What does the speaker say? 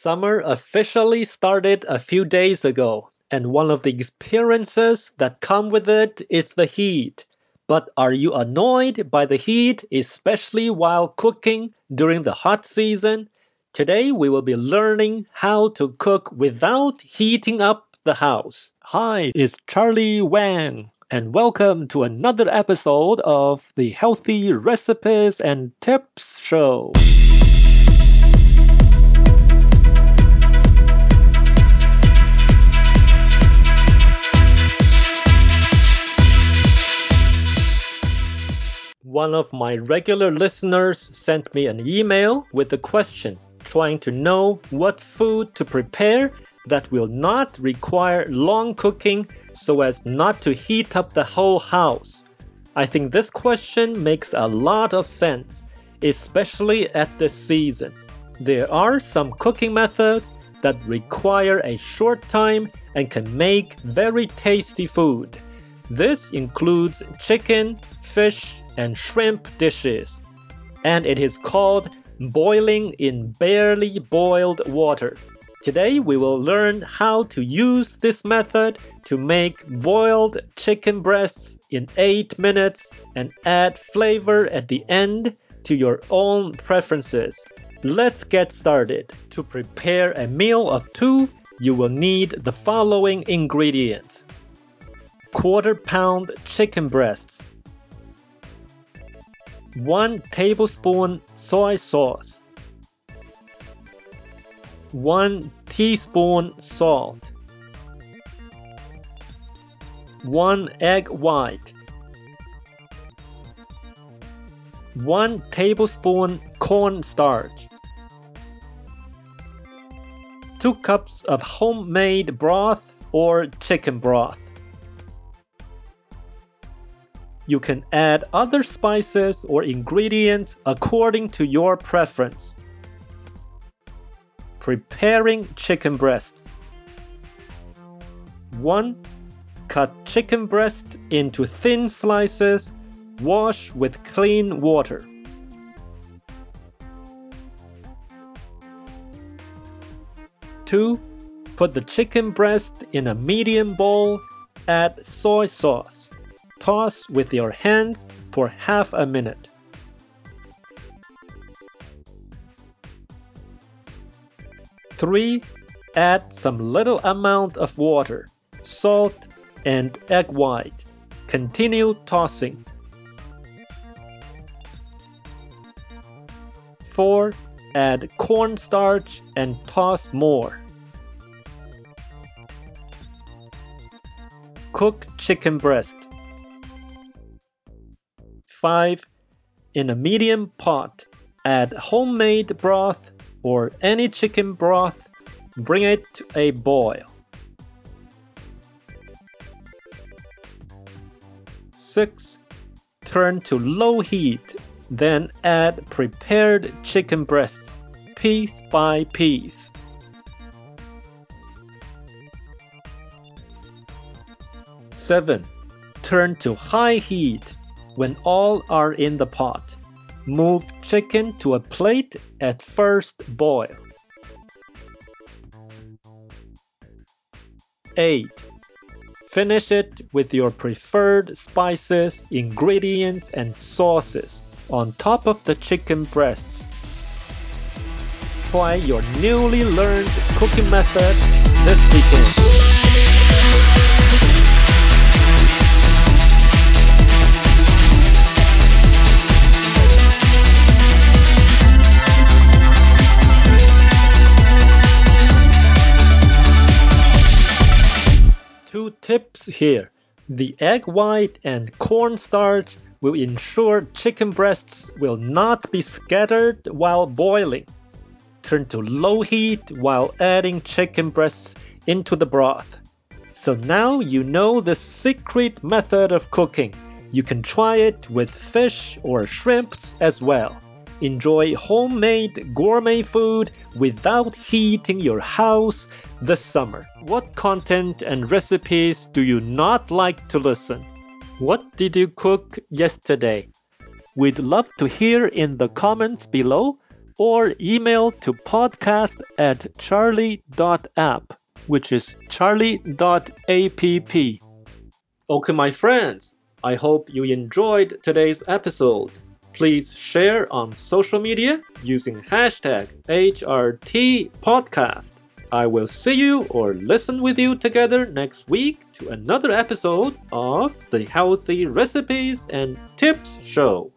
Summer officially started a few days ago, and one of the experiences that come with it is the heat. But are you annoyed by the heat, especially while cooking during the hot season? Today we will be learning how to cook without heating up the house. Hi, it's Charlie Wang, and welcome to another episode of the Healthy Recipes and Tips Show. One of my regular listeners sent me an email with a question trying to know what food to prepare that will not require long cooking so as not to heat up the whole house. I think this question makes a lot of sense, especially at this season. There are some cooking methods that require a short time and can make very tasty food. This includes chicken, fish, and shrimp dishes, and it is called boiling in barely boiled water. Today we will learn how to use this method to make boiled chicken breasts in 8 minutes and add flavor at the end to your own preferences. Let's get started. To prepare a meal of two, you will need the following ingredients. Quarter pound chicken breasts, 1 tablespoon soy sauce, 1 teaspoon salt, 1 egg white, 1 tablespoon cornstarch, 2 cups of homemade broth or chicken broth. You can add other spices or ingredients according to your preference. Preparing chicken breasts. 1. Cut chicken breast into thin slices. Wash with clean water. Two, put the chicken breast in a medium bowl. Add soy sauce. Toss with your hands for half a minute. Three, add some little amount of water, salt, and egg white. Continue tossing. 4. Add cornstarch and toss more. Cook chicken breast. 5. In a medium pot, add homemade broth or any chicken broth. Bring it to a boil. 6. Turn to low heat, then add prepared chicken breasts, piece by piece. 7. Turn to high heat when all are in the pot. Move chicken to a plate at first boil. 8. Finish it with your preferred spices, ingredients, and sauces on top of the chicken breasts. Try your newly learned cooking method this weekend. Tips here. The egg white and cornstarch will ensure chicken breasts will not be scattered while boiling. Turn to low heat while adding chicken breasts into the broth. So now you know the secret method of cooking. You can try it with fish or shrimps as well. Enjoy homemade gourmet food without heating your house this summer. What content and recipes do you not like to listen? What did you cook yesterday? We'd love to hear in the comments below. or email to podcast at charlie.app, which is charlie.app. Okay, my friends, I hope you enjoyed today's episode. Please share on social media using hashtag HRTpodcast. I will see you or listen with you together next week to another episode of the Healthy Recipes and Tips Show.